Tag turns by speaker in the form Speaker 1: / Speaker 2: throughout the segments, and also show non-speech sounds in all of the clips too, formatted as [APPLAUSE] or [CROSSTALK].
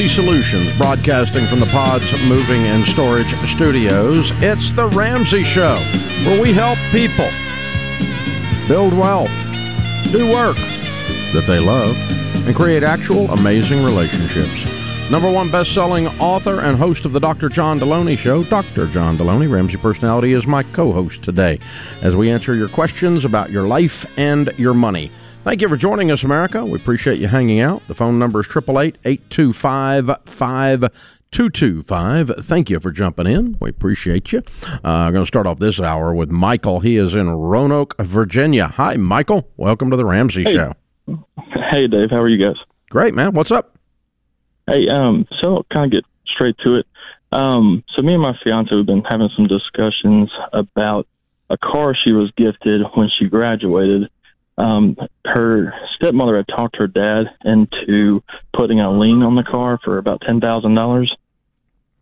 Speaker 1: Ramsey Solutions, broadcasting from the PODS Moving and Storage Studios. It's The Ramsey Show, where we help people build wealth, do work that they love, and create actual amazing relationships. Number one best-selling author and host of the Dr. John Delony Show, Dr. John Delony, Ramsey Personality, is my co-host today as we answer your questions about your life and your money. Thank you for joining us, America. We appreciate you hanging out. The phone number is 888-825-5225. Thank you for jumping in. We appreciate you. Uh, I'm going to start off this hour with Michael. He is in Roanoke, Virginia. Hi, Michael. Welcome to the Ramsey
Speaker 2: Hey.
Speaker 1: Show.
Speaker 2: Hey, Dave. How are you guys?
Speaker 1: Great, man. What's up?
Speaker 2: Hey, um, so I'll kind of get straight to it. Um, so me and my fiance have been having some discussions about a car she was gifted when she graduated. Um, her stepmother had talked her dad into putting a lien on the car for about ten thousand dollars,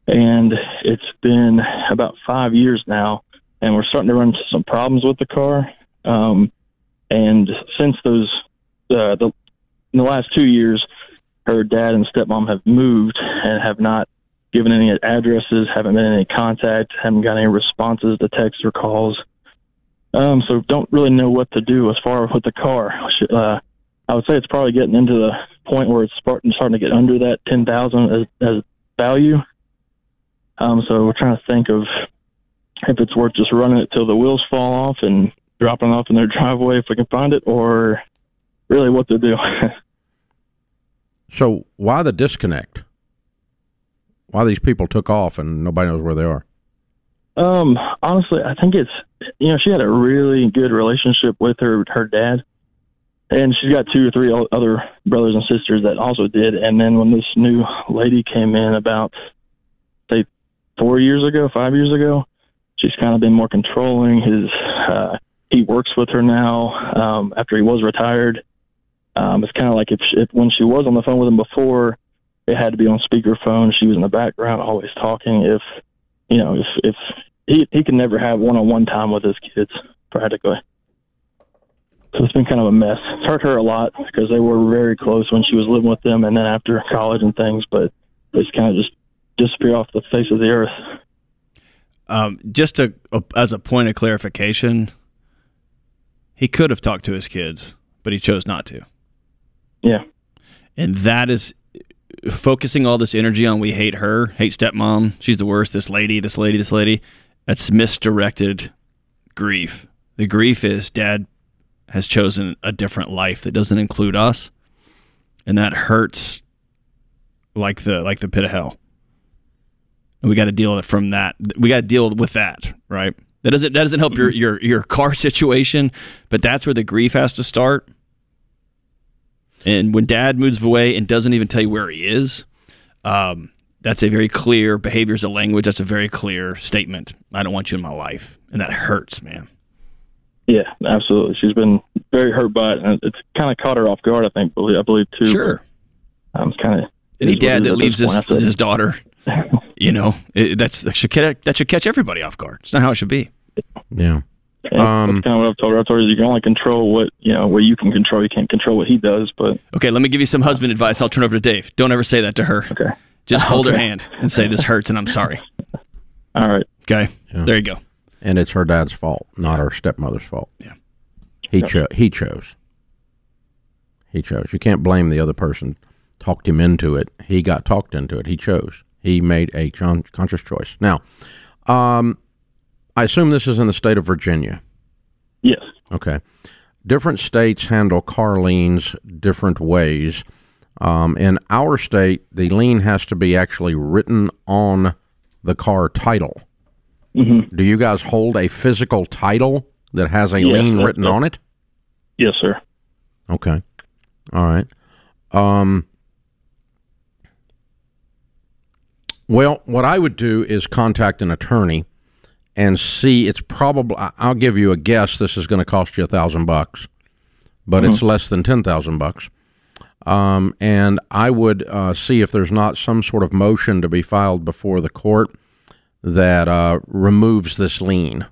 Speaker 2: and it's been about five years now, and we're starting to run into some problems with the car. Um, and since those uh, the in the last two years, her dad and stepmom have moved and have not given any addresses, haven't been in any contact, haven't got any responses to texts or calls. Um, so don't really know what to do as far as with the car. Uh, I would say it's probably getting into the point where it's starting starting to get under that ten thousand as, as value. Um, so we're trying to think of if it's worth just running it till the wheels fall off and dropping it off in their driveway if we can find it, or really what to do. [LAUGHS]
Speaker 1: So why the disconnect? Why these people took off and nobody knows where they are?
Speaker 2: Um, honestly, I think it's you know she had a really good relationship with her her dad, and she's got two or three other brothers and sisters that also did. And then when this new lady came in about say four years ago, five years ago, she's kind of been more controlling. His uh, he works with her now um, after he was retired. Um, it's kind of like if, if when she was on the phone with him before, it had to be on speakerphone. She was in the background, always talking. If you know, if if he he can never have one on one time with his kids practically. So it's been kind of a mess. It's hurt her a lot because they were very close when she was living with them, and then after college and things. But it's kind of just disappear off the face of the earth.
Speaker 3: Um, just to, as a point of clarification, he could have talked to his kids, but he chose not to.
Speaker 2: Yeah,
Speaker 3: And that is focusing all this energy on we hate her, hate stepmom, she's the worst, this lady, this lady, this lady. That's misdirected grief. The grief is dad has chosen a different life that doesn't include us. And that hurts like the like the pit of hell. And we got to deal with it from that. We got to deal with that, right? That doesn't that doesn't help your your your car situation, but that's where the grief has to start. And when dad moves away and doesn't even tell you where he is, um, that's a very clear behaviors a language. That's a very clear statement. I don't want you in my life, and that hurts, man.
Speaker 2: yeah, absolutely. She's been very hurt by it, and it's kind of caught her off guard. I think, I believe too.
Speaker 3: Sure.
Speaker 2: um, it's kind of
Speaker 3: Any dad that leaves his, his daughter, [LAUGHS] you know, it, that's that should catch, that should catch everybody off guard. It's not how it should be.
Speaker 1: Yeah.
Speaker 2: And
Speaker 1: Um,
Speaker 2: that's kind of what I've told her. I told her you can only control what you know what you can control. You can't control what he does. But
Speaker 3: Okay, let me give you some husband advice. I'll turn over to Dave. Don't ever say that to her.
Speaker 2: okay,
Speaker 3: Just hold her hand and say this hurts and I'm sorry. [LAUGHS]
Speaker 2: all right.
Speaker 3: Okay,
Speaker 1: Yeah.
Speaker 3: there you go.
Speaker 1: And it's her dad's fault, not her stepmother's fault.
Speaker 3: Yeah.
Speaker 1: He cho- he chose. He chose. You can't blame the other person. Talked him into it. He got talked into it. He chose. He made a con- conscious choice. Now, um, I assume this is in the state of Virginia.
Speaker 2: Yes.
Speaker 1: Okay. Different states handle car liens different ways. Um, in our state, the lien has to be actually written on the car title.
Speaker 2: Mm-hmm.
Speaker 1: Do you guys hold a physical title that has a
Speaker 2: Yes,
Speaker 1: lien written
Speaker 2: that-
Speaker 1: on it?
Speaker 2: Yes, sir.
Speaker 1: Okay. All right. Um, well, what I would do is contact an attorney and see. It's probably. I'll give you a guess. This is going to cost you a thousand bucks, but it's less than ten thousand bucks. Um, and I would uh, see if there's not some sort of motion to be filed before the court that uh, removes this lien.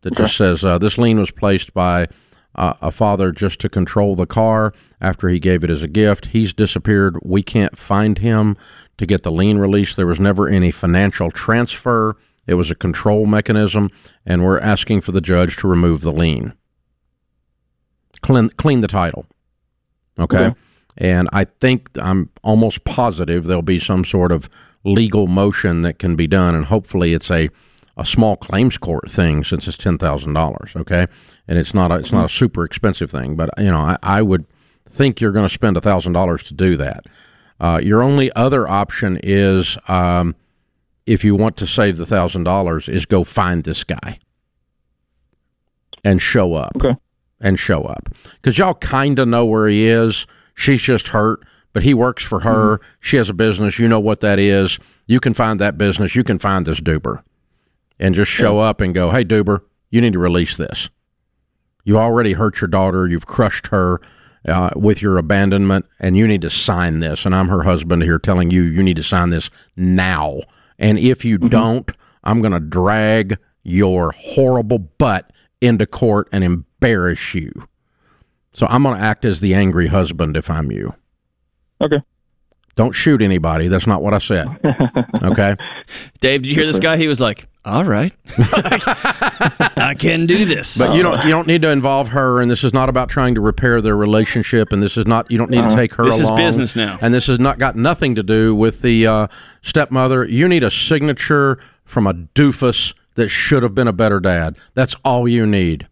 Speaker 1: That just says uh, this lien was placed by uh, a father just to control the car after he gave it as a gift. He's disappeared. We can't find him to get the lien released. There was never any financial transfer. It was a control mechanism, and we're asking for the judge to remove the lien. Clean, clean the title. Okay? okay. And I think I'm almost positive there'll be some sort of legal motion that can be done, and hopefully it's a a small claims court thing since it's ten thousand dollars. Okay, and it's not a, it's not a super expensive thing, but you know I, I would think you're going to spend thousand dollars to do that. Uh, your only other option is um, if you want to save the thousand dollars, is go find this guy and show up.
Speaker 2: Okay.
Speaker 1: And show up because y'all kind of know where he is. She's just hurt, but he works for her. Mm-hmm. She has a business. You know what that is. You can find that business. You can find this duber and just show up and go, hey, Duber, you need to release this. You already hurt your daughter. You've crushed her uh, with your abandonment, and you need to sign this. And I'm her husband here telling you, you need to sign this now. And if you mm-hmm. don't, I'm going to drag your horrible butt into court and embarrass you. So I'm going to act as the angry husband if I'm you.
Speaker 2: Okay.
Speaker 1: Don't shoot anybody. That's not what I said. [LAUGHS] Okay.
Speaker 3: Dave, did you hear this guy? He was like, "All right, [LAUGHS] I can do this."
Speaker 1: But you don't you don't need to involve her, and this is not about trying to repair their relationship. And this is not you don't need uh-huh. to take her.
Speaker 3: This
Speaker 1: along,
Speaker 3: is business now,
Speaker 1: and this has not got nothing to do with the uh, stepmother. You need a signature from a doofus that should have been a better dad. That's all you need.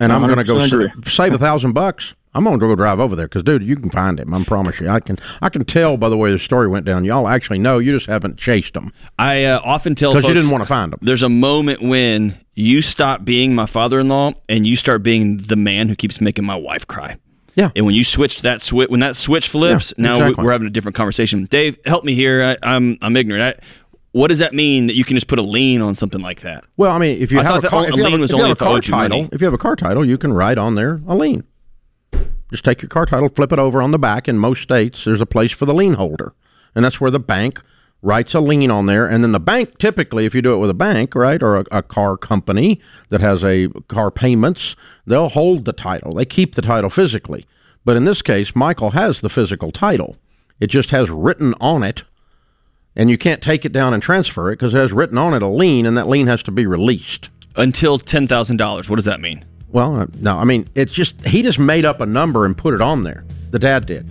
Speaker 1: And I'm going to go save a thousand bucks. I'm gonna go drive over there because, dude, you can find him. I promise you. I can. I can tell by the way the story went down. Y'all actually know. You just haven't chased them.
Speaker 3: I uh, often tell
Speaker 1: because you didn't want to find them.
Speaker 3: There's a moment when you stop being my father-in-law and you start being the man who keeps making my wife cry.
Speaker 1: Yeah.
Speaker 3: And when you switch that switch, when that switch flips, yeah, now exactly. we're having a different conversation. Dave, help me here. I, am I'm, I'm ignorant. I, what does that mean that you can just put a lien on something like that?
Speaker 1: Well, I mean, if you I have a car, if you have a, if a car title, if you have a car title, you can write on there a lien. Just take your car title, flip it over on the back. In most states, there's a place for the lien holder, and that's where the bank writes a lien on there. And then the bank, typically, if you do it with a bank, right, or a, a car company that has a car payments, they'll hold the title. They keep the title physically. But in this case, Michael has the physical title. It just has written on it, and you can't take it down and transfer it because it has written on it a lien, and that lien has to be released.
Speaker 3: Until $10,000. What does that mean?
Speaker 1: Well, uh, no, I mean, it's just, he just made up a number and put it on there. The dad did.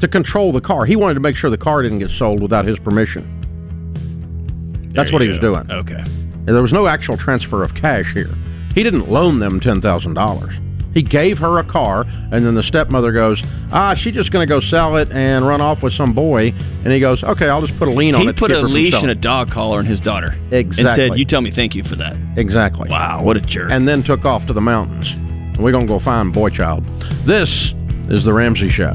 Speaker 1: To control the car. He wanted to make sure the car didn't get sold without his permission. That's what he go. was doing.
Speaker 3: Okay.
Speaker 1: And there was no actual transfer of cash here. He didn't loan them $10,000. He gave her a car, and then the stepmother goes, "Ah, she's just going to go sell it and run off with some boy." And he goes, "Okay, I'll just put a lien on
Speaker 3: he
Speaker 1: it."
Speaker 3: He put a leash and a dog collar on his daughter.
Speaker 1: Exactly.
Speaker 3: And said, "You tell me thank you for that."
Speaker 1: Exactly.
Speaker 3: Wow, what a jerk!
Speaker 1: And then took off to the mountains. We're going to go find boy child. This is the Ramsey Show.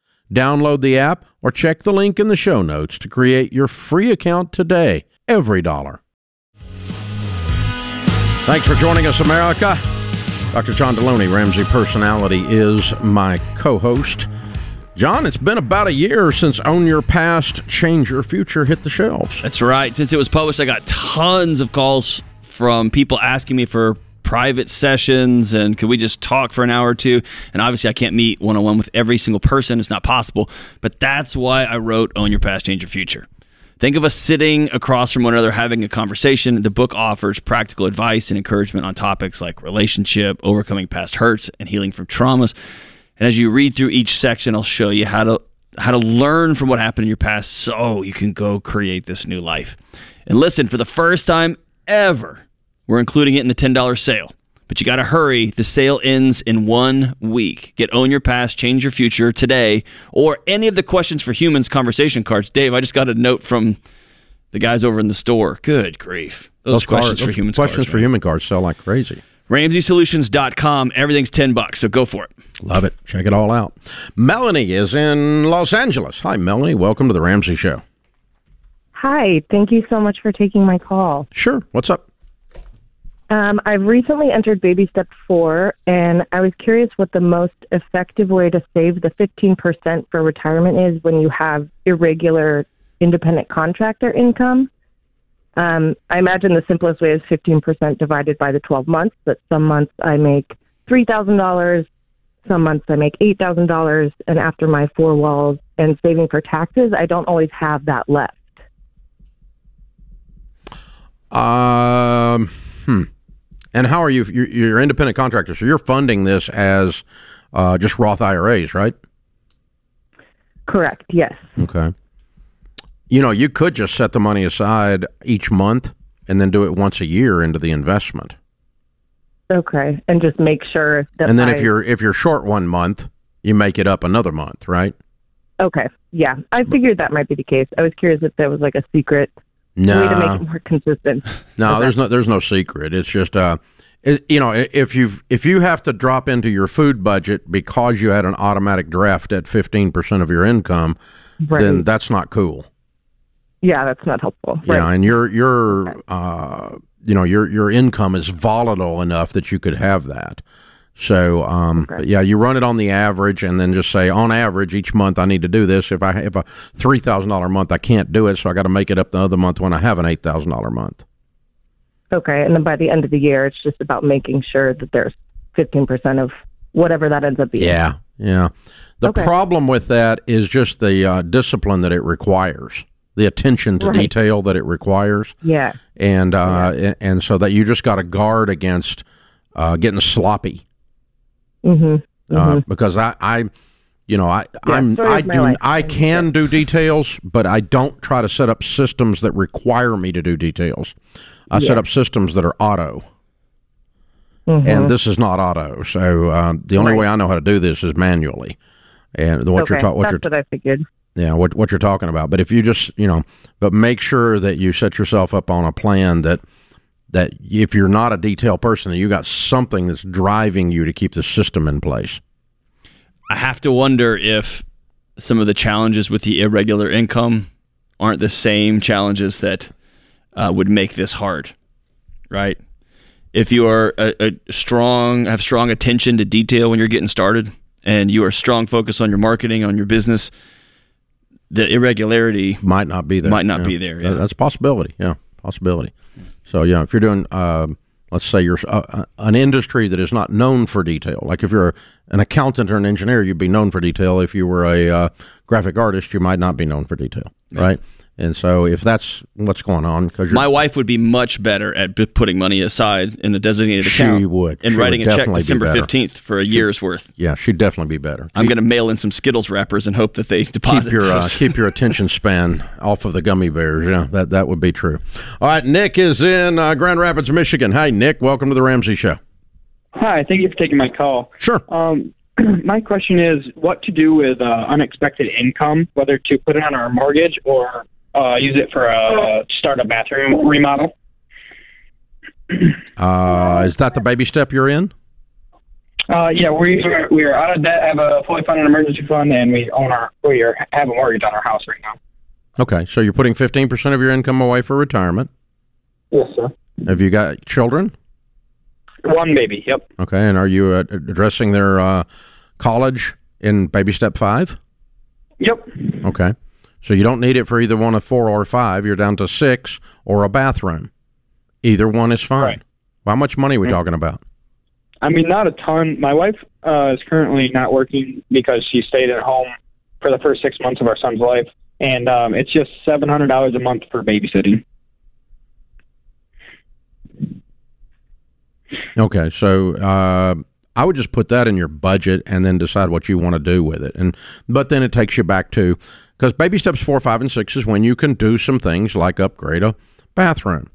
Speaker 1: Download the app or check the link in the show notes to create your free account today. EveryDollar. Thanks for joining us, America. Dr. John Delony, Ramsey Personality, is my co host. John, it's been about a year since Own Your Past, Change Your Future hit the shelves.
Speaker 3: That's right. Since it was published, I got tons of calls from people asking me for private sessions and could we just talk for an hour or two? And obviously, I can't meet one on one with every single person. It's not possible. But that's why I wrote Own Your Past, Change Your Future. Think of us sitting across from one another having a conversation. The book offers practical advice and encouragement on topics like relationship, overcoming past hurts, and healing from traumas. And as you read through each section, I'll show you how to how to learn from what happened in your past so you can go create this new life. And listen, for the first time ever, we're including it in the $10 sale. But you got to hurry. The sale ends in one week. Get Own Your Past, Change Your Future today, or any of the Questions for Humans conversation cards. Dave, I just got a note from the guys over in the store. Good grief. Those, questions
Speaker 1: cards-
Speaker 3: for Humans
Speaker 1: questions
Speaker 3: cards,
Speaker 1: for
Speaker 3: man.
Speaker 1: human cards sell like crazy.
Speaker 3: RamseySolutions.com. Everything's 10 bucks, so go for it.
Speaker 1: Love it. Check it all out. Melanie is in Los Angeles. Hi, Melanie. Welcome to the Ramsey Show.
Speaker 4: Hi, thank you so much for taking my call.
Speaker 1: Sure. What's up?
Speaker 4: Um, I've recently entered baby step four, and I was curious what the most effective way to save the 15% for retirement is when you have irregular independent contractor income. Um, I imagine the simplest way is 15% divided by the 12 months, but some months I make $3,000, some months I make $8,000, and after my four walls and saving for taxes, I don't always have that left.
Speaker 1: Um, hmm. And how are you? You're, you're independent contractor, so you're funding this as uh, just Roth IRAs, right?
Speaker 4: Correct, yes.
Speaker 1: Okay. You know, you could just set the money aside each month and then do it once a year into the investment.
Speaker 4: Okay, and just make sure that.
Speaker 1: And then
Speaker 4: I-
Speaker 1: if you're if you're short one month, you make it up another month, right?
Speaker 4: okay, yeah, I figured that might be the case. I was curious if there was like a secret way to make
Speaker 1: No,
Speaker 4: it more consistent. [LAUGHS]
Speaker 1: no,
Speaker 4: Okay.
Speaker 1: there's no there's no secret. It's just uh, it, you know, if you if you have to drop into your food budget because you had an automatic draft at fifteen percent of your income,
Speaker 4: Right?
Speaker 1: then that's not cool.
Speaker 4: yeah, that's not helpful.
Speaker 1: Yeah, and your your uh, you know your your income is volatile enough that you could have that. So, um,
Speaker 4: Okay.
Speaker 1: but yeah, you run it on the average, and then just say on average each month I need to do this. If I if a three thousand dollar month I can't do it, so I got to make it up the other month when I have an eight thousand dollar month.
Speaker 4: Okay, and then by the end of the year, it's just about making sure that there's 15% of whatever that ends up being.
Speaker 1: Yeah, yeah. The
Speaker 4: Okay.
Speaker 1: problem with that is just the uh, discipline that it requires, the attention to
Speaker 4: Right.
Speaker 1: detail that it requires.
Speaker 4: Yeah.
Speaker 1: and uh, and- and so that you just got to guard against uh, getting sloppy
Speaker 4: Mm-hmm.
Speaker 1: uh, because I, I you know I
Speaker 4: Yeah,
Speaker 1: I'm I do
Speaker 4: life.
Speaker 1: I can do details but I don't try to set up systems that require me to do details. I set up systems that are auto.
Speaker 4: Mhm.
Speaker 1: And this is not auto, so um, the only
Speaker 4: Right.
Speaker 1: way I know how to do this is manually. And what you're
Speaker 4: okay,
Speaker 1: ta- what
Speaker 4: that's
Speaker 1: you're
Speaker 4: what I figured.
Speaker 1: yeah, what what you're talking about. But if you just you know, but make sure that you set yourself up on a plan that that if you're not a detail person, that you got something that's driving you to keep the system in place.
Speaker 3: I have to wonder if some of the challenges with the irregular income aren't the same challenges that uh, would make this hard, right? If you are a, a strong, have strong attention to detail when you're getting started, and you are strong focus on your marketing, on your business, the irregularity
Speaker 1: Might not be there.
Speaker 3: Might not
Speaker 1: Yeah.
Speaker 3: be there, yeah.
Speaker 1: That's a possibility. Yeah, possibility. So yeah, if you're doing, um, let's say you're uh, uh, an industry that is not known for detail, like if you're a, an accountant or an engineer, you'd be known for detail. If you were a uh, graphic artist, you might not be known for detail, right? And so if that's what's going on, because
Speaker 3: My wife would be much better at b- putting money aside in a designated
Speaker 1: She
Speaker 3: account
Speaker 1: would.
Speaker 3: and
Speaker 1: She
Speaker 3: writing
Speaker 1: would
Speaker 3: a check December 15th for a year's worth.
Speaker 1: yeah, she'd definitely be better.
Speaker 3: I'm going to mail in some Skittles wrappers and hope that they deposit.
Speaker 1: keep
Speaker 3: deposit
Speaker 1: your uh, keep your attention span off of the gummy bears. Yeah, that that would be true. All right, Nick is in uh, Grand Rapids, Michigan. Hi, Nick. Welcome to the Ramsey Show.
Speaker 5: Hi, thank you for taking my call.
Speaker 1: Sure.
Speaker 5: Um, [CLEARS THROAT] my question is what to do with uh, unexpected income, whether to put it on our mortgage or uh, use it for a start a bathroom remodel. [CLEARS THROAT]
Speaker 1: Uh, is that the baby step you're in?
Speaker 5: Uh, yeah, we are, we are out of debt, have a fully funded emergency fund, and we own our we are have a mortgage on our house right now.
Speaker 1: Okay, so you're putting 15% of your income away for retirement.
Speaker 5: Yes, sir.
Speaker 1: Have you got children?
Speaker 5: One baby. Yep.
Speaker 1: Okay, and are you uh, addressing their uh, college in baby step five?
Speaker 5: Yep.
Speaker 1: Okay, so you don't need it for either one of four or five. You're down to six or a bathroom. Either one is fine.
Speaker 5: Right.
Speaker 1: How much money are we talking about?
Speaker 5: I mean, not a ton. My wife uh, is currently not working because she stayed at home for the first six months of our son's life, and um, it's just seven hundred dollars a month for babysitting.
Speaker 1: Okay, so uh, I would just put that in your budget and then decide what you want to do with it. And but then it takes you back to because baby steps four, five, and six is when you can do some things like upgrade a bathroom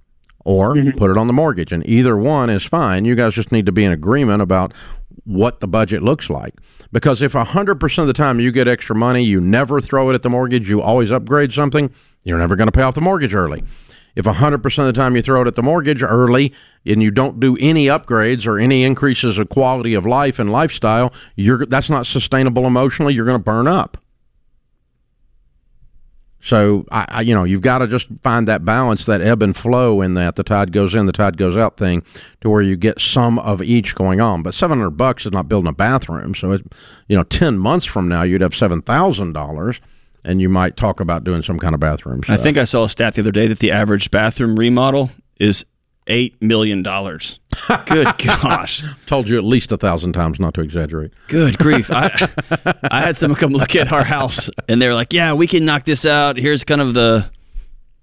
Speaker 1: or mm-hmm. put it on the mortgage, and either one is fine. You guys just need to be in agreement about what the budget looks like. Because if hundred percent of the time you get extra money, you never throw it at the mortgage. You always upgrade something. You're never going to pay off the mortgage early If 100% of the time you throw it at the mortgage early and you don't do any upgrades or any increases of quality of life and lifestyle, you're that's not sustainable emotionally. You're going to burn up. So I, I, you know, you've got to just find that balance, that ebb and flow in that the tide goes in, the tide goes out thing, to where you get some of each going on. But seven hundred bucks is not building a bathroom. So it, you know, ten months from now, you'd have seven thousand dollars, and you might talk about doing some kind of bathroom.
Speaker 3: I think I saw a stat the other day that the average bathroom remodel is eight million dollars. [LAUGHS] Good gosh!
Speaker 1: Told you at least a thousand times not to exaggerate.
Speaker 3: Good grief! I [LAUGHS] I had someone come look at our house, and they're like, "Yeah, we can knock this out. Here's kind of the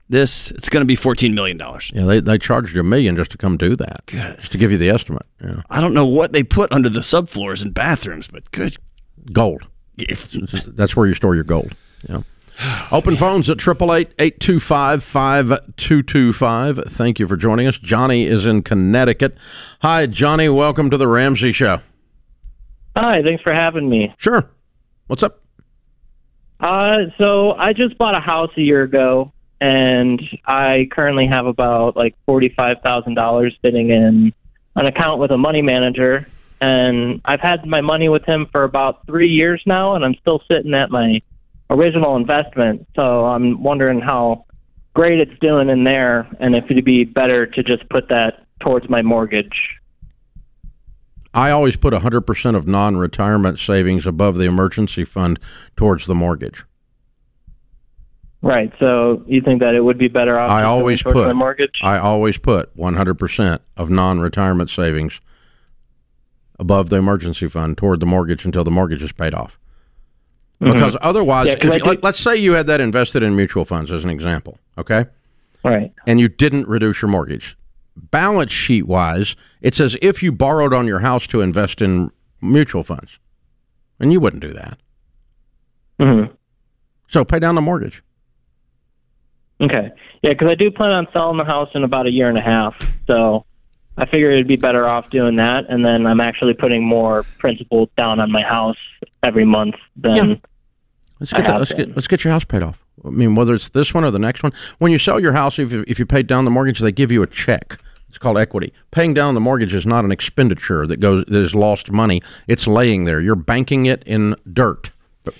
Speaker 3: this. It's going to be fourteen million dollars."
Speaker 1: Yeah, they they charged you a million just to come do that,
Speaker 3: Good.
Speaker 1: just to give you the estimate. Yeah,
Speaker 3: I don't know what they put under the subfloors and bathrooms, but good.
Speaker 1: gold.
Speaker 3: If,
Speaker 1: That's where you store your gold. Yeah. Open phones at 888-825-5225. Thank you for joining us. Johnny is in Connecticut. Hi, Johnny. Welcome to the Ramsey Show.
Speaker 6: Hi, thanks for having me.
Speaker 1: Sure. What's up?
Speaker 6: Uh, so I just bought a house a year ago, and I currently have about like forty-five thousand dollars sitting in an account with a money manager, and I've had my money with him for about three years now, and I'm still sitting at my original investment. So I'm wondering how great it's doing in there, and if it'd be better to just put that towards my mortgage.
Speaker 1: I always put 100% of non-retirement savings above the emergency fund towards the mortgage.
Speaker 6: Right. So you think that it would be better off?
Speaker 1: I always put
Speaker 6: my mortgage.
Speaker 1: I always put 100% of non-retirement savings above the emergency fund toward the mortgage until the mortgage is paid off. Because otherwise,
Speaker 6: Mm-hmm. Yeah, 'cause
Speaker 1: if
Speaker 6: I
Speaker 1: you,
Speaker 6: do-
Speaker 1: let, let's say you had that invested in mutual funds as an example, okay,
Speaker 6: right.
Speaker 1: and you didn't reduce your mortgage. Balance sheet wise, it's as if you borrowed on your house to invest in mutual funds, and you wouldn't do that.
Speaker 6: hmm
Speaker 1: So pay down the mortgage.
Speaker 6: Okay. Yeah, because I do plan on selling the house in about a year and a half. So I figured it'd be better off doing that, and then I'm actually putting more principal down on my house every month then
Speaker 1: Yeah. Let's
Speaker 6: I
Speaker 1: get, that,
Speaker 6: have
Speaker 1: let's
Speaker 6: been.
Speaker 1: get let's get your house paid off. I mean, whether it's this one or the next one. When you sell your house, if you, if you paid down the mortgage, they give you a check. It's called equity. Paying down the mortgage is not an expenditure that goes that is lost money. It's laying there. You're banking it in dirt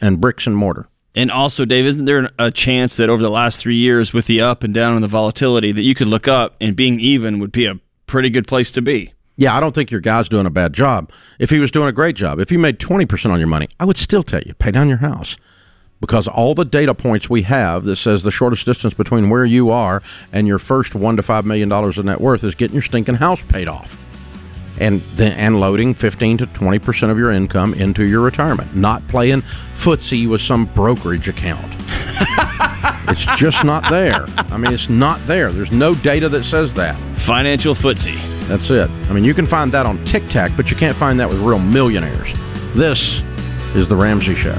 Speaker 1: and bricks and mortar.
Speaker 3: and also, Dave, isn't there a chance that over the last three years, with the up and down and the volatility, that you could look up and being even would be a pretty good place to be?
Speaker 1: Yeah, I don't think your guy's doing a bad job. If he was doing a great job, if you made 20% on your money, I would still tell you pay down your house. Because all the data points we have that says the shortest distance between where you are and your first one to five million dollars in net worth is getting your stinking house paid off. And then and loading 15 to 20% of your income into your retirement, not playing footsie with some brokerage account. [LAUGHS] it's just not there. I mean, it's not there. There's no data that says that.
Speaker 3: Financial footsie.
Speaker 1: That's it. I mean, you can find that on TikTok, but you can't find that with real millionaires. This is The Ramsey Show.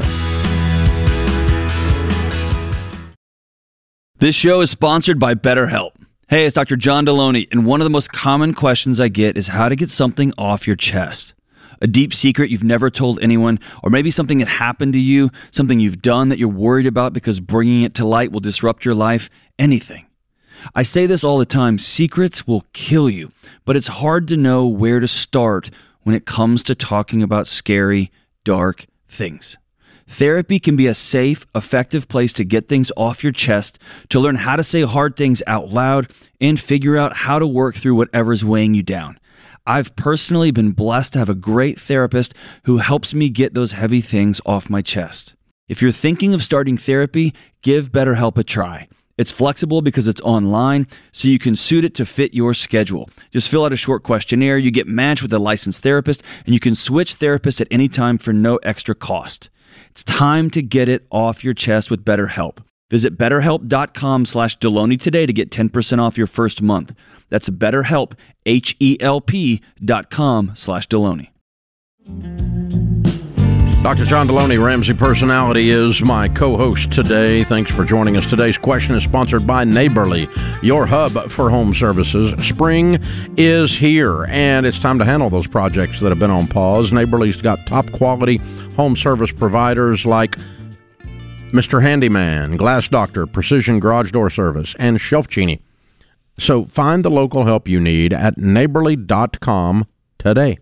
Speaker 3: This show is sponsored by BetterHelp. Hey, it's Dr. John Delony, and one of the most common questions I get is how to get something off your chest. A deep secret you've never told anyone, or maybe something that happened to you, something you've done that you're worried about because bringing it to light will disrupt your life, anything. I say this all the time secrets will kill you, but it's hard to know where to start when it comes to talking about scary, dark things. Therapy can be a safe, effective place to get things off your chest, to learn how to say hard things out loud, and figure out how to work through whatever's weighing you down. I've personally been blessed to have a great therapist who helps me get those heavy things off my chest. If you're thinking of starting therapy, give BetterHelp a try. It's flexible because it's online, so you can suit it to fit your schedule. Just fill out a short questionnaire, you get matched with a licensed therapist, and you can switch therapists at any time for no extra cost. It's time to get it off your chest with BetterHelp. Visit betterhelp.com slash Delony today to get 10% off your first month. That's betterhelp, H-E-L-P dot com slash Delony.
Speaker 1: Dr. John Delony, Ramsey Personality, is my co host today. Thanks for joining us. Today's question is sponsored by Neighborly, your hub for home services. Spring is here, and it's time to handle those projects that have been on pause. Neighborly's got top quality home service providers like Mr. Handyman, Glass Doctor, Precision Garage Door Service, and ShelfGenie. So find the local help you need at neighborly.com today.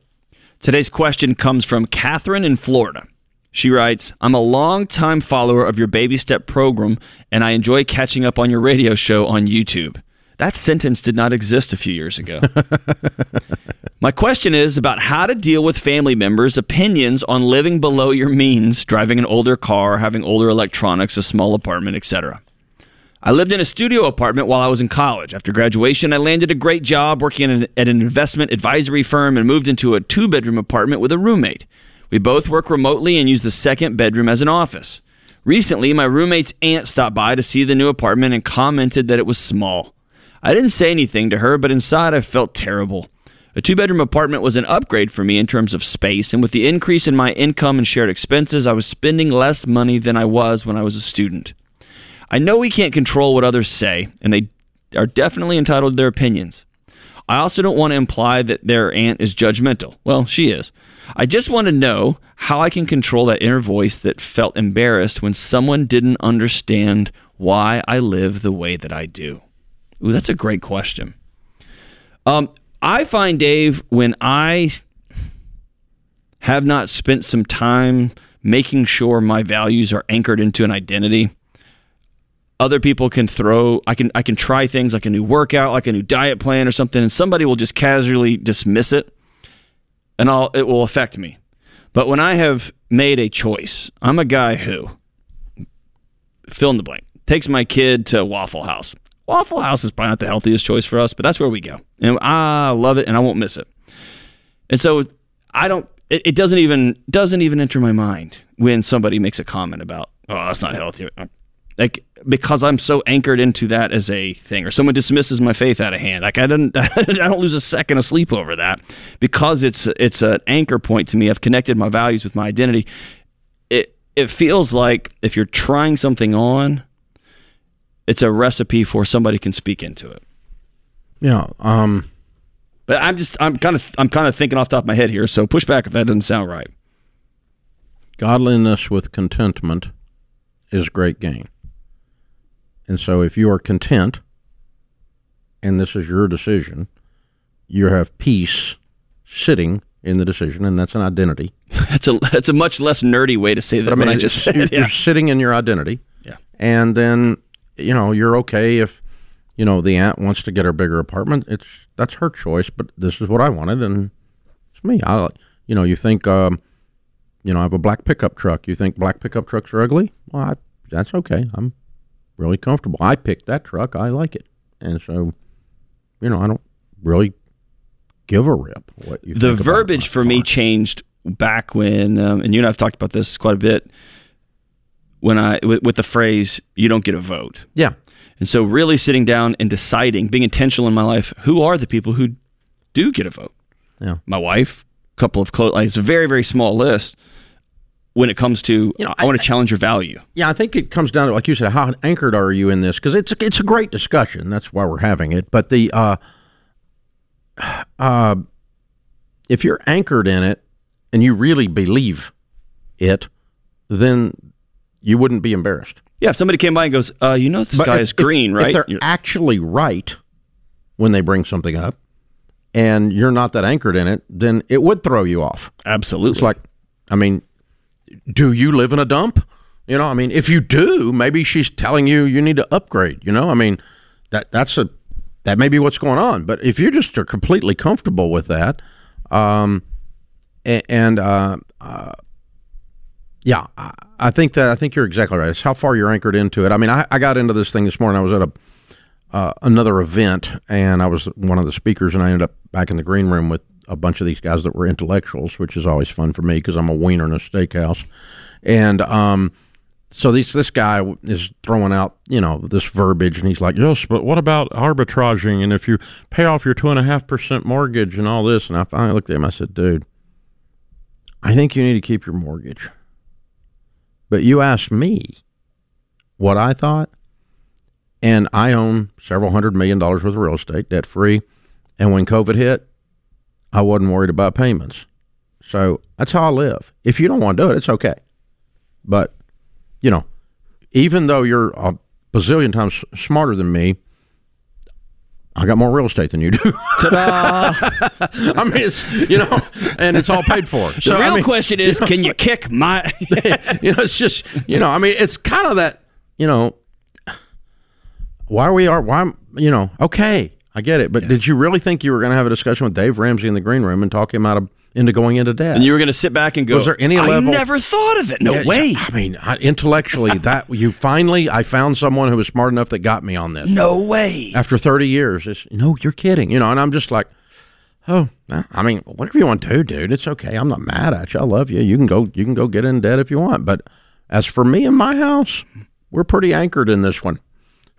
Speaker 3: Today's question comes from Catherine in Florida. She writes, I'm a long-time follower of your baby step program, and I enjoy catching up on your radio show on YouTube. That sentence did not exist a few years ago. [LAUGHS] My question is about how to deal with family members' opinions on living below your means, driving an older car, having older electronics, a small apartment, etc. I lived in a studio apartment while I was in college. After graduation, I landed a great job working at an, at an investment advisory firm and moved into a two bedroom apartment with a roommate. We both work remotely and use the second bedroom as an office. Recently, my roommate's aunt stopped by to see the new apartment and commented that it was small. I didn't say anything to her, but inside I felt terrible. A two bedroom apartment was an upgrade for me in terms of space, and with the increase in my income and shared expenses, I was spending less money than I was when I was a student. I know we can't control what others say, and they are definitely entitled to their opinions. I also don't want to imply that their aunt is judgmental. Well, she is. I just want to know how I can control that inner voice that felt embarrassed when someone didn't understand why I live the way that I do. Ooh, that's a great question. Um, I find, Dave, when I have not spent some time making sure my values are anchored into an identity, other people can throw I can I can try things like a new workout, like a new diet plan or something, and somebody will just casually dismiss it and I'll it will affect me. But when I have made a choice, I'm a guy who fill in the blank takes my kid to Waffle House. Waffle House is probably not the healthiest choice for us, but that's where we go. And I love it and I won't miss it. And so I don't it, it doesn't even doesn't even enter my mind when somebody makes a comment about, oh, that's not healthy. Like because I'm so anchored into that as a thing, or someone dismisses my faith out of hand. Like I didn't, [LAUGHS] I don't lose a second of sleep over that because it's it's an anchor point to me. I've connected my values with my identity. It it feels like if you're trying something on, it's a recipe for somebody can speak into it.
Speaker 1: Yeah. Um,
Speaker 3: but I'm just I'm kind of I'm kind of thinking off the top of my head here. So push back if that doesn't sound right.
Speaker 1: Godliness with contentment is great gain. And so if you are content and this is your decision, you have peace sitting in the decision, and that's an identity. [LAUGHS]
Speaker 3: That's a that's a much less nerdy way to say that.
Speaker 1: But I mean,
Speaker 3: I just said.
Speaker 1: You're,
Speaker 3: Yeah.
Speaker 1: you're sitting in your identity.
Speaker 3: Yeah.
Speaker 1: And then, you know, you're okay if, you know, the aunt wants to get her bigger apartment. It's that's her choice, but this is what I wanted, and it's me. I, you know, you think, um, you know, I have a black pickup truck. You think black pickup trucks are ugly? Well, I, that's okay. I'm really comfortable. I picked that truck. I like it, and so, you know, I don't really give a rip what you.
Speaker 3: the verbiage for me changed back when, um, and you and I've talked about this quite a bit. When I with, with the phrase "you don't get a vote,"
Speaker 1: Yeah.
Speaker 3: and so really sitting down and deciding, being intentional in my life, who are the people who do get a vote?
Speaker 1: Yeah.
Speaker 3: My wife, a couple of close. Like, it's a very very small list. When it comes to,
Speaker 1: You know,
Speaker 3: I, want to challenge your value.
Speaker 1: Yeah, I think it comes down to like you said, how anchored are you in this? Because it's it's a great discussion. That's why we're having it. But the uh, uh, if you're anchored in it and you really believe it, then you wouldn't be embarrassed.
Speaker 3: Yeah, if somebody came by and goes, uh, "You know, the
Speaker 1: But
Speaker 3: sky
Speaker 1: if-
Speaker 3: is green,
Speaker 1: If
Speaker 3: right?"
Speaker 1: they're
Speaker 3: You're-
Speaker 1: actually right when they bring something up, and you're not that anchored in it, then it would throw you off.
Speaker 3: Absolutely.
Speaker 1: It's like, I mean, do you live in a dump? You know, I mean, if you do, maybe she's telling you you need to upgrade. You know, I mean, that that's a that may be what's going on. But if you just are completely comfortable with that, um, and uh, uh, yeah, I, I think that I think you're exactly right. It's how far you're anchored into it. I mean, I, I got into this thing this morning. I was at a uh, another event, and I was one of the speakers, and I ended up back in the green room with a bunch of these guys that were intellectuals, which is always fun for me because I'm a wiener in a steakhouse, and um, so this this guy is throwing out you know this verbiage, and he's like, yes, but what about arbitraging, and if you pay off your two and a half percent mortgage and all this, and I finally looked at him, I said, dude, I think you need to keep your mortgage, but you asked me what I thought. And I own several hundred million dollars worth of real estate, debt free. And when COVID hit, I wasn't worried about payments. So that's how I live. If you don't want to do it, it's okay. But, you know, even though you're a bazillion times smarter than me, I got more real estate than you do. [LAUGHS]
Speaker 3: Ta-da! [LAUGHS]
Speaker 1: I mean, it's you know, and it's all paid for.
Speaker 3: the real
Speaker 1: I mean,
Speaker 3: question is,
Speaker 1: know,
Speaker 3: can you kick my? [LAUGHS]
Speaker 1: you know, it's just you know, I mean, it's kind of that you know, why we are why you know, okay, I get it, but did you really think you were going to have a discussion with Dave Ramsey in the green room and talk him out of into going into debt?
Speaker 3: and you were going to sit back and go.
Speaker 1: Was there any
Speaker 3: I
Speaker 1: level-
Speaker 3: never thought of it. No
Speaker 1: Yeah,
Speaker 3: way.
Speaker 1: I mean, I, intellectually, [LAUGHS] that you finally, I found someone who was smart enough that got me on this.
Speaker 3: No way.
Speaker 1: after 30 years. It's, no, you're kidding. You know, and I'm just like, oh, I mean, whatever you want to do, dude, it's okay. I'm not mad at you. I love you. You can go, you can go get in debt if you want. But as for me and my house, we're pretty anchored in this one.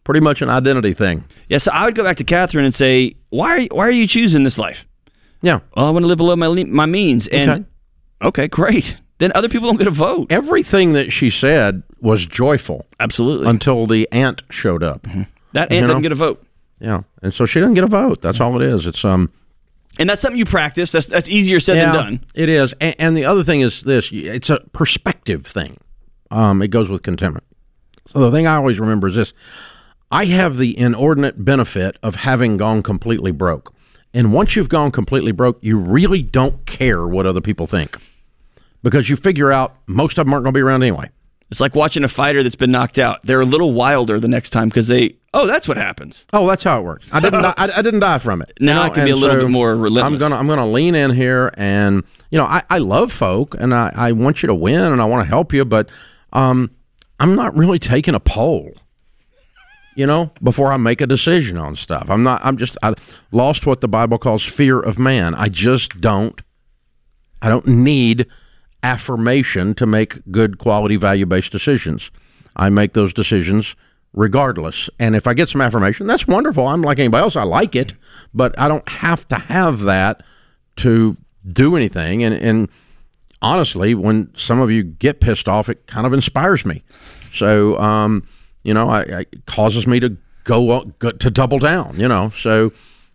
Speaker 1: Pretty much an identity thing.
Speaker 3: Yeah, so I would go back to Catherine and say, why are you, why are you choosing this life?
Speaker 1: Yeah.
Speaker 3: Well, I want to live below my my means. And
Speaker 1: Okay.
Speaker 3: okay, great. [LAUGHS] Then other people don't get a vote.
Speaker 1: Everything that she said was joyful
Speaker 3: Absolutely.
Speaker 1: until the aunt showed up.
Speaker 3: that
Speaker 1: you
Speaker 3: aunt
Speaker 1: know?
Speaker 3: doesn't get a vote.
Speaker 1: Yeah. And so she didn't get a vote. That's all it is. It's, um,
Speaker 3: And that's something you practice. That's that's easier said than done.
Speaker 1: It is, and, and the other thing is this: it's a perspective thing. Um, it goes with contentment. So the thing I always remember is this: I have the inordinate benefit of having gone completely broke, and once you've gone completely broke, you really don't care what other people think because you figure out most of them aren't going to be around anyway.
Speaker 3: It's like watching a fighter that's been knocked out. They're a little wilder the next time because they, oh, that's what happens.
Speaker 1: Oh, that's how it works. I didn't. die, I, I didn't die from it. [LAUGHS]
Speaker 3: Now I can be a
Speaker 1: and
Speaker 3: little bit more
Speaker 1: I'm
Speaker 3: relentless.
Speaker 1: gonna. I'm gonna lean in here, and you know, I, I love folk, and I, I want you to win, and I want to help you, but um, I'm not really taking a poll. You know, before I make a decision on stuff, I'm not. I'm just. I lost what the Bible calls fear of man. I just don't. I don't need affirmation to make good quality value based decisions. I make those decisions regardless. And if I get some affirmation, that's wonderful. I'm like anybody else. I like it, but I don't have to have that to do anything. And, and honestly, when some of you get pissed off, it kind of inspires me. So, um, you know, I, I causes me to go, go to double down. You know, so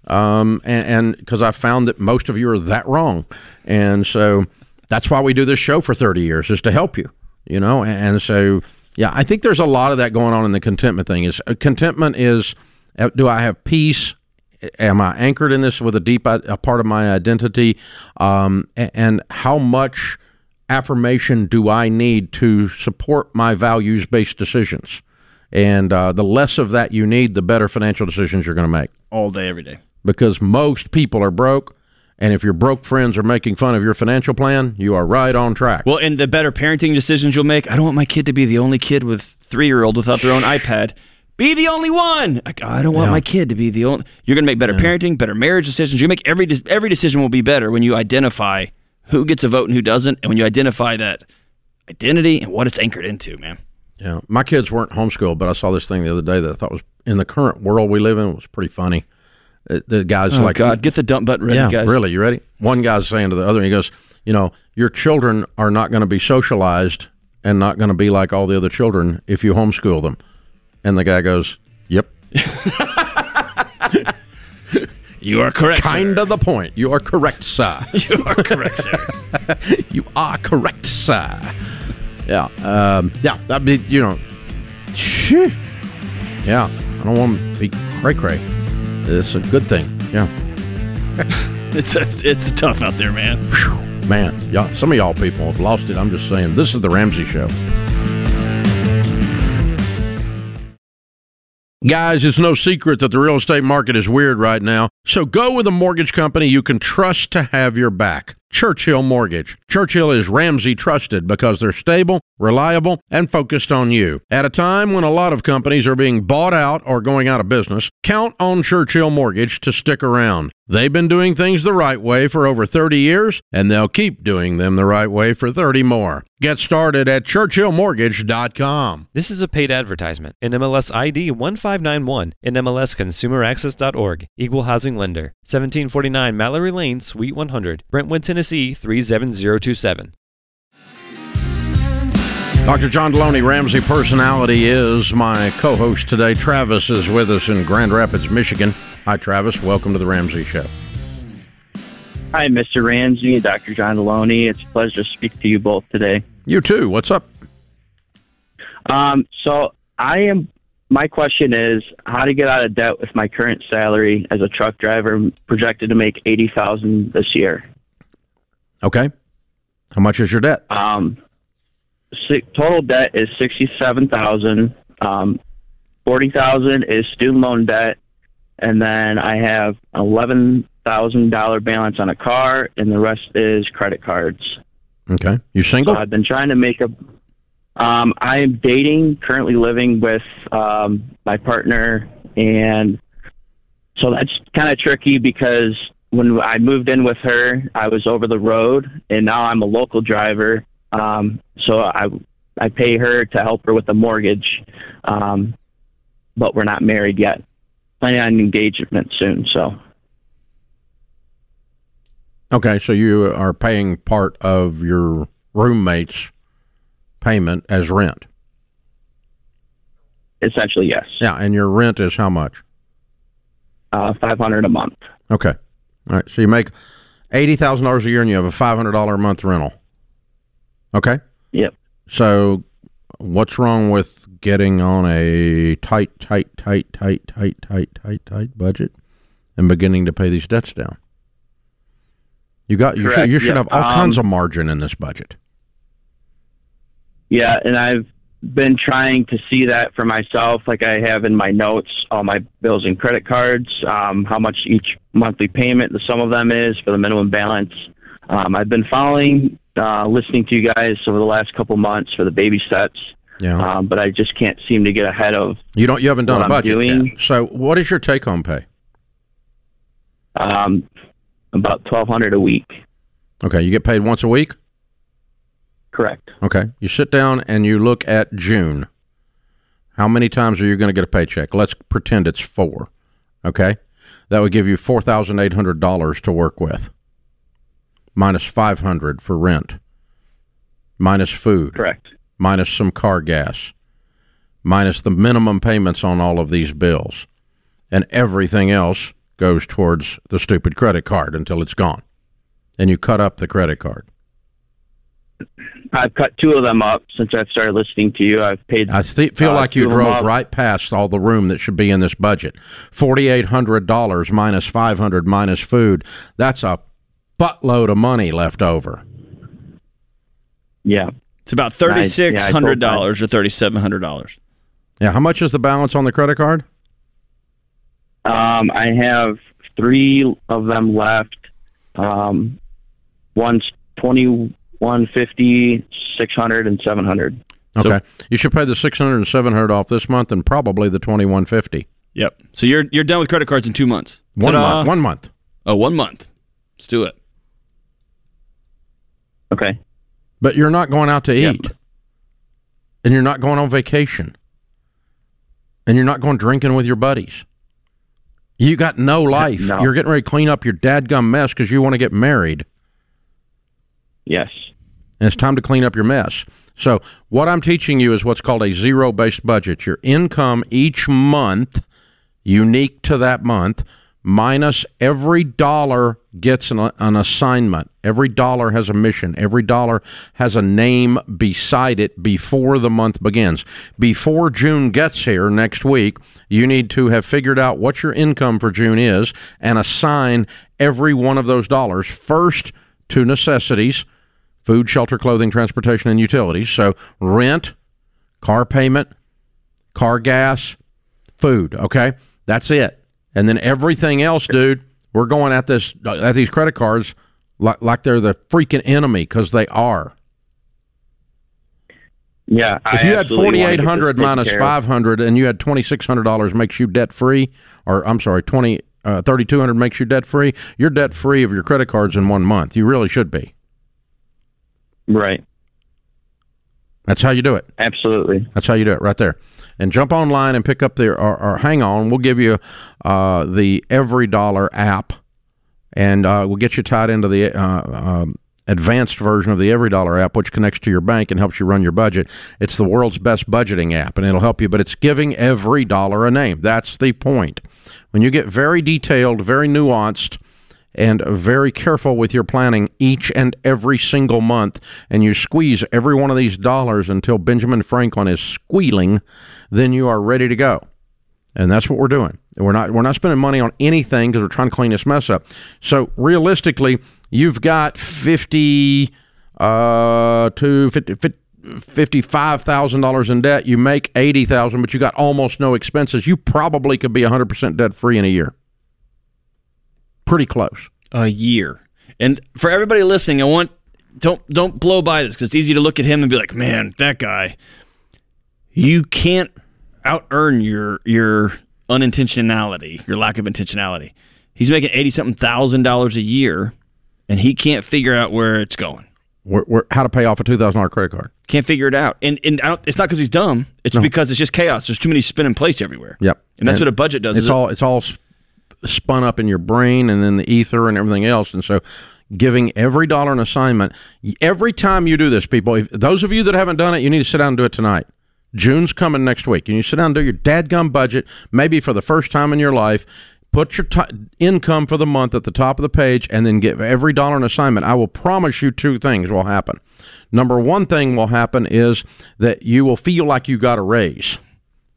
Speaker 1: um, and because I found that most of you are that wrong, and so that's why we do this show for thirty years is to help you. You know, and, so yeah, I think there's a lot of that going on in the contentment thing. Is uh, contentment is uh, do I have peace? Am I anchored in this with a deep i- a part of my identity? Um, and how much affirmation do I need to support my values based decisions? And uh, the less of that you need, the better financial decisions you're going to make.
Speaker 3: All day, every day.
Speaker 1: Because most people are broke, and if your broke friends are making fun of your financial plan, you are right on track.
Speaker 3: Well, and the better parenting decisions you'll make. I don't want my kid to be the only kid with three year old without their own iPad. Be the only one. Like, I don't want
Speaker 1: Yeah.
Speaker 3: my kid to be the only. You're going to make better parenting, better marriage decisions. You make every de- every decision will be better when you identify who gets a vote and who doesn't, and when you identify that identity and what it's anchored into. Man,
Speaker 1: Yeah, my kids weren't homeschooled, but I saw this thing the other day that I thought was in the current world we live in was pretty funny. Uh, The guy's
Speaker 3: oh
Speaker 1: like,
Speaker 3: God, get the dump button ready,
Speaker 1: yeah,
Speaker 3: guys.
Speaker 1: really, you ready? One guy's saying to the other, he goes, you know, your children are not going to be socialized and not going to be like all the other children if you homeschool them. And the guy goes, yep, [LAUGHS]
Speaker 3: You are correct. sir.
Speaker 1: kind of the point. You are correct, sir. [LAUGHS]
Speaker 3: You are correct, sir. [LAUGHS]
Speaker 1: you are correct, sir. Yeah, um, yeah, that'd be, you know, phew. yeah, I don't want to be cray cray. It's a good thing. Yeah. [LAUGHS]
Speaker 3: it's a, it's tough out there, man.
Speaker 1: Man, y'all, some of y'all people have lost it. I'm just saying. This is the Ramsey Show. Guys, it's no secret that the real estate market is weird right now. So go with a mortgage company you can trust to have your back. Churchill Mortgage. Churchill is Ramsey trusted because they're stable, reliable, and focused on you. At a time when a lot of companies are being bought out or going out of business, count on Churchill Mortgage to stick around. They've been doing things the right way for over 30 years, and they'll keep doing them the right way for 30 more. Get started at churchillmortgage.com.
Speaker 7: This is a paid advertisement. NMLS ID 1591. in NMLSConsumerAccess.org. Equal housing lender. 1749 Mallory Lane, Suite 100. Brentwood, Tennessee 37027.
Speaker 1: Dr. John Delony, Ramsey Personality, is my co host today. Travis is with us in Grand Rapids, Michigan. Hi, Travis. Welcome to the Ramsey Show.
Speaker 8: Hi, Mr. Ramsey, Dr. John Delony. It's a pleasure to speak to you both today.
Speaker 1: You too. What's up?
Speaker 8: Um, so I am my question is how to get out of debt with my current salary as a truck driver, projected to make eighty thousand this year.
Speaker 1: Okay. How much is your debt?
Speaker 8: Um, total debt is sixty-seven thousand. Um, forty thousand is student loan debt, and then I have eleven thousand dollar balance on a car, and the rest is credit cards.
Speaker 1: Okay. You single?
Speaker 8: So I've been trying to make a. Um, I am dating, currently living with um, my partner, and so that's kind of tricky because when I moved in with her, I was over the road, and now I'm a local driver. Um, so I I pay her to help her with the mortgage, um, but we're not married yet. Planning on engagement soon, so
Speaker 1: Okay, so you are paying part of your roommate's payment as rent.
Speaker 8: essentially yes,
Speaker 1: Yeah, and your rent is how much?
Speaker 8: uh, five hundred a month.
Speaker 1: Okay. All right. So you make eighty thousand dollars a year, and you have a five hundred dollar a month rental. Okay.
Speaker 8: Yep.
Speaker 1: So, what's wrong with getting on a tight, tight, tight, tight, tight, tight, tight, tight budget and beginning to pay these debts down? You got you should you should
Speaker 8: yeah.
Speaker 1: have all
Speaker 8: Um,
Speaker 1: kinds of margin in this budget.
Speaker 8: Yeah, and I've been trying to see that for myself, like I have in my notes, all my bills and credit cards, um, how much each monthly payment, the sum of them is for the minimum balance. Um, I've been following, uh, listening to you guys over the last couple months for the baby steps,
Speaker 1: Yeah.
Speaker 8: um, but I just can't seem to get ahead of
Speaker 1: you don't you haven't done a budget
Speaker 8: doing-
Speaker 1: yet. So, what is your take home pay?
Speaker 8: um, about twelve hundred a week.
Speaker 1: Okay, you get paid once a week.
Speaker 8: Correct.
Speaker 1: Okay. You sit down and you look at June. How many times are you going to get a paycheck? Let's pretend it's four. Okay. That would give you four thousand eight hundred dollars to work with. Minus five hundred for rent. Minus food.
Speaker 8: Correct.
Speaker 1: Minus some car gas. Minus the minimum payments on all of these bills. And everything else goes towards the stupid credit card until it's gone. And you cut up the credit card.
Speaker 8: I've cut two of them up since I've started listening to you. I've paid.
Speaker 1: I th- feel
Speaker 8: uh,
Speaker 1: like you drove right past all the room that should be in this budget. Forty-eight hundred dollars minus five hundred minus food. That's a buttload of money left over.
Speaker 8: Yeah.
Speaker 3: It's about
Speaker 8: I-
Speaker 3: thirty
Speaker 8: yeah,
Speaker 3: six
Speaker 8: I
Speaker 3: hundred
Speaker 8: told
Speaker 3: dollars or thirty seven hundred dollars.
Speaker 1: Yeah, how much is the balance on the credit card?
Speaker 8: Um, I have three of them left. Um, one's twenty one fifty, six hundred, and seven hundred.
Speaker 3: So-
Speaker 1: Okay, you should pay the six hundred and seven hundred off this month, and probably the twenty-one fifty.
Speaker 3: Yep. So you're you're done with credit cards in two months.
Speaker 1: One
Speaker 3: Ta-da.
Speaker 1: month. One month.
Speaker 3: Oh, one month. Let's do it.
Speaker 8: Okay.
Speaker 1: But you're not going out to
Speaker 8: Yep.
Speaker 1: eat, and you're not going on vacation, and you're not going drinking with your buddies. You got no life.
Speaker 8: No.
Speaker 1: You're getting ready to clean up your dadgum mess because you want to get married.
Speaker 8: Yes.
Speaker 1: and it's time to clean up your mess. So, what I'm teaching you is what's called a zero based budget. Your income each month, unique to that month, minus every dollar gets an, an assignment. Every dollar has a mission. Every dollar has a name beside it before the month begins. Before June gets here next week, you need to have figured out what your income for June is and assign every one of those dollars first to necessities food, shelter, clothing, transportation, and utilities. So rent, car payment, car gas, food. Okay, that's it. And then everything else, dude, we're going at this at these credit cards like like they're the freaking enemy because they are.
Speaker 8: Yeah.
Speaker 1: If you had forty eight hundred minus five hundred, and you had twenty six hundred dollars makes you debt free, or I'm sorry, twenty uh, thirty two hundred makes you debt free. You're debt free of your credit cards in one month. You really should be.
Speaker 8: Right.
Speaker 1: That's how you do it.
Speaker 8: Absolutely.
Speaker 1: That's how you do it right there. And jump online and pick up the or, or hang on. We'll give you uh, the EveryDollar app, and uh, we'll get you tied into the uh, um, advanced version of the EveryDollar app, which connects to your bank and helps you run your budget. It's the world's best budgeting app, and it'll help you. But it's giving every dollar a name. That's the point. When you get very detailed, very nuanced, and very careful with your planning each and every single month, and you squeeze every one of these dollars until Benjamin Franklin is squealing, then you are ready to go. And that's what we're doing. We're not we're not spending money on anything because we're trying to clean this mess up. So realistically, you've got fifty uh to 50, 50 fifty-five thousand dollars in debt, you make eighty thousand, but you got almost no expenses. You probably could be hundred percent debt free in a year. Pretty close.
Speaker 3: A year. And for everybody listening, I want don't don't blow by this because it's easy to look at him and be like, man, that guy. You can't out earn your your unintentionality, your lack of intentionality. He's making eighty something thousand dollars a year, and he can't figure out where it's going.
Speaker 1: We're, we're, how to pay off a two thousand dollar credit card?
Speaker 3: Can't figure it out, and and it's not because he's dumb. It's no. because it's just chaos. There's too many spinning plates everywhere.
Speaker 1: Yep,
Speaker 3: and that's and what a budget does.
Speaker 1: It's all it? it's all spun up in your brain and then the ether and everything else, and so giving every dollar an assignment. Every time you do this, people, if, those of you that haven't done it, you need to sit down and do it tonight. June's coming next week. And you sit down and do your dadgum budget, maybe for the first time in your life. Put your t- income for the month at the top of the page and then give every dollar an assignment. I will promise you two things will happen. Number one thing will happen is that you will feel like you got a raise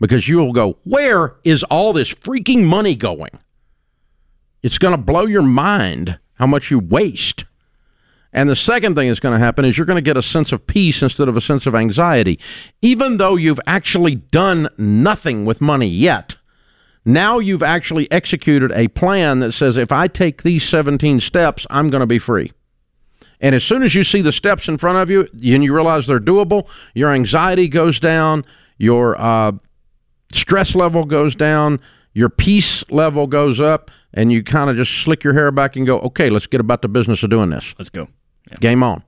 Speaker 1: because you will go, Where is all this freaking money going? It's going to blow your mind how much you waste. And the second thing that's going to happen is you're going to get a sense of peace instead of a sense of anxiety. Even though you've actually done nothing with money yet, now you've actually executed a plan that says if I take these 17 steps, I'm going to be free. And as soon as you see the steps in front of you and you realize they're doable, your anxiety goes down, your uh, stress level goes down, your peace level goes up, and you kind of just slick your hair back and go, okay, let's get about the business of doing this.
Speaker 3: Let's go.
Speaker 1: Yeah. Game on.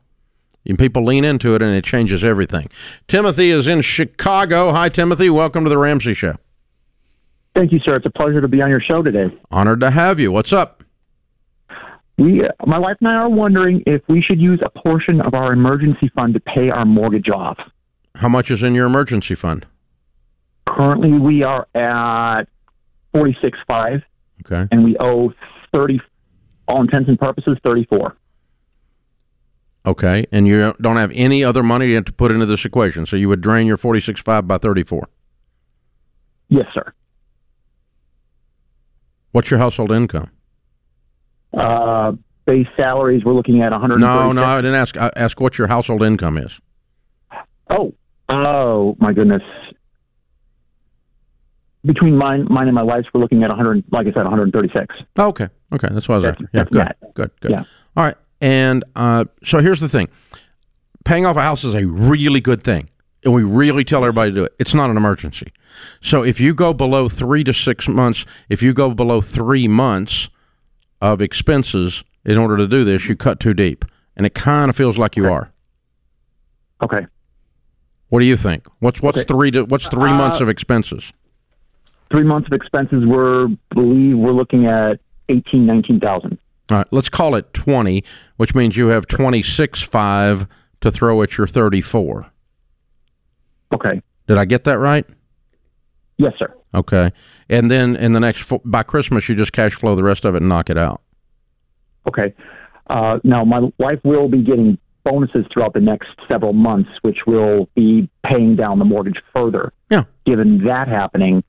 Speaker 1: And people lean into it, and it changes everything. Timothy is in Chicago. Hi, Timothy. Welcome to the Ramsey Show.
Speaker 9: Thank you, sir. It's a pleasure to be on your show today.
Speaker 1: Honored to have you. What's up?
Speaker 9: We, uh, my wife and I, are wondering if we should use a portion of our emergency fund to pay our mortgage off.
Speaker 1: How much is in your emergency fund?
Speaker 9: Currently, we are at forty six five.
Speaker 1: Okay.
Speaker 9: And we owe thirty, all intents and purposes, thirty four.
Speaker 1: Okay, and you don't have any other money you have to put into this equation, so you would drain your forty six five by thirty four.
Speaker 9: Yes, sir.
Speaker 1: What's your household income?
Speaker 9: Uh, base salaries, we're looking at 100.
Speaker 1: No, no, I didn't ask. I ask what your household income is.
Speaker 9: Oh, oh my goodness. Between mine, mine and my wife's, we're looking at 100. Like I said, 136.
Speaker 1: okay, okay, that's what I was
Speaker 9: that's,
Speaker 1: after. Yeah, good, good, good.
Speaker 9: Yeah.
Speaker 1: All right, and uh, so here's the thing: paying off a house is a really good thing and we really tell everybody to do it. It's not an emergency. So if you go below three to six months, if you go below three months of expenses in order to do this, you cut too deep. And it kind of feels like you
Speaker 9: okay.
Speaker 1: are.
Speaker 9: Okay.
Speaker 1: What do you think? What's what's
Speaker 9: okay.
Speaker 1: three to, what's three
Speaker 9: uh,
Speaker 1: months of expenses?
Speaker 9: Three months of expenses. We're believe we're looking at eighteen, nineteen thousand.
Speaker 1: All right, let's call it twenty, which means you have twenty six five to throw at your thirty four.
Speaker 9: Okay.
Speaker 1: Did I get that right?
Speaker 9: Yes, sir.
Speaker 1: Okay. And then in the next by Christmas, you just cash flow the rest of it and knock it out.
Speaker 9: Okay. Uh, now, my wife will be getting bonuses throughout the next several months, which will be paying down the mortgage further.
Speaker 1: Yeah.
Speaker 9: Given that happening,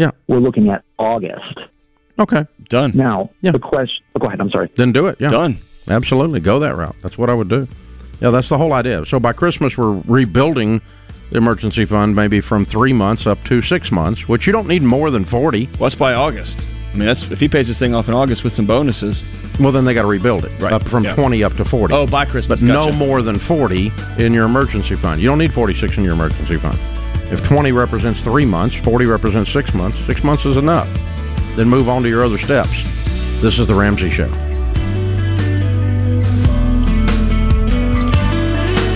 Speaker 1: yeah,
Speaker 9: we're looking at August.
Speaker 1: Okay.
Speaker 3: Done.
Speaker 9: Now,
Speaker 1: yeah.
Speaker 9: the question. Oh, go ahead. I'm sorry.
Speaker 1: Then do it. Yeah.
Speaker 3: Done.
Speaker 1: Absolutely. Go that route. That's what I would do. Yeah, that's the whole idea. So by Christmas, we're rebuilding the emergency fund maybe from three months up to six months, which you don't need more than 40.
Speaker 3: What's by August? I mean, that's if he pays this thing off in August with some bonuses.
Speaker 1: Well, then they got to rebuild it
Speaker 3: right.
Speaker 1: up from
Speaker 3: yeah.
Speaker 1: 20 up to 40.
Speaker 3: Oh, by Christmas.
Speaker 1: But
Speaker 3: gotcha.
Speaker 1: no more than 40 in your emergency fund. You don't need 46 in your emergency fund. If 20 represents three months, 40 represents six months, six months is enough. Then move on to your other steps. This is The Ramsey Show.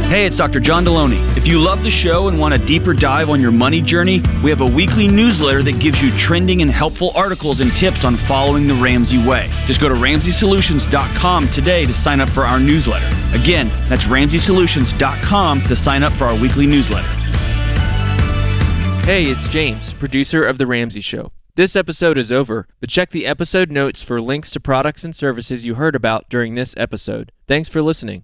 Speaker 3: Hey, it's Dr. John Delony. If you love the show and want a deeper dive on your money journey, we have a weekly newsletter that gives you trending and helpful articles and tips on following the Ramsey way. Just go to RamseySolutions.com today to sign up for our newsletter. Again, that's RamseySolutions.com to sign up for our weekly newsletter.
Speaker 10: Hey, it's James, producer of The Ramsey Show. This episode is over, but check the episode notes for links to products and services you heard about during this episode. Thanks for listening.